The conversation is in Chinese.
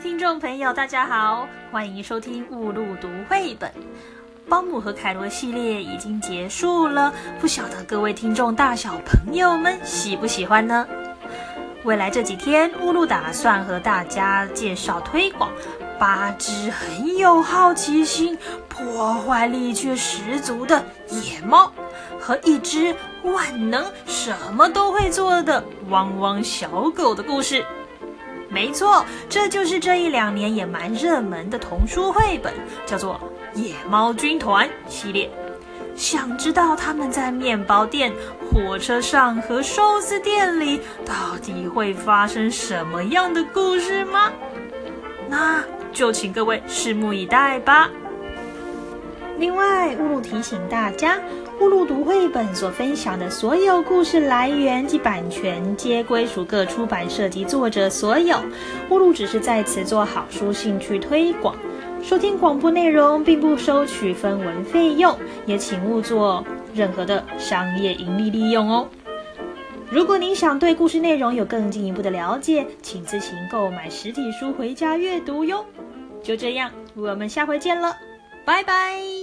听众朋友，大家好，欢迎收听雾露读绘本。保姆和凯罗系列已经结束了，不晓得各位听众大小朋友们喜不喜欢呢？未来这几天，乌露打算和大家介绍推广八只很有好奇心、破坏力却十足的野猫，和一只万能、什么都会做的汪汪小狗的故事。没错，这就是这一两年也蛮热门的童书绘本，叫做《野猫军团》系列。想知道他们在面包店、火车上和寿司店里到底会发生什么样的故事吗？那就请各位拭目以待吧。另外，乌鲁提醒大家。乌鲁读绘本所分享的所有故事来源及版权，皆归属各出版社及作者所有。乌鲁只是在此做好书兴趣推广，收听广播内容并不收取分文费用，也请勿做任何的商业盈利利用哦。如果您想对故事内容有更进一步的了解，请自行购买实体书回家阅读哟。就这样，我们下回见了，拜拜。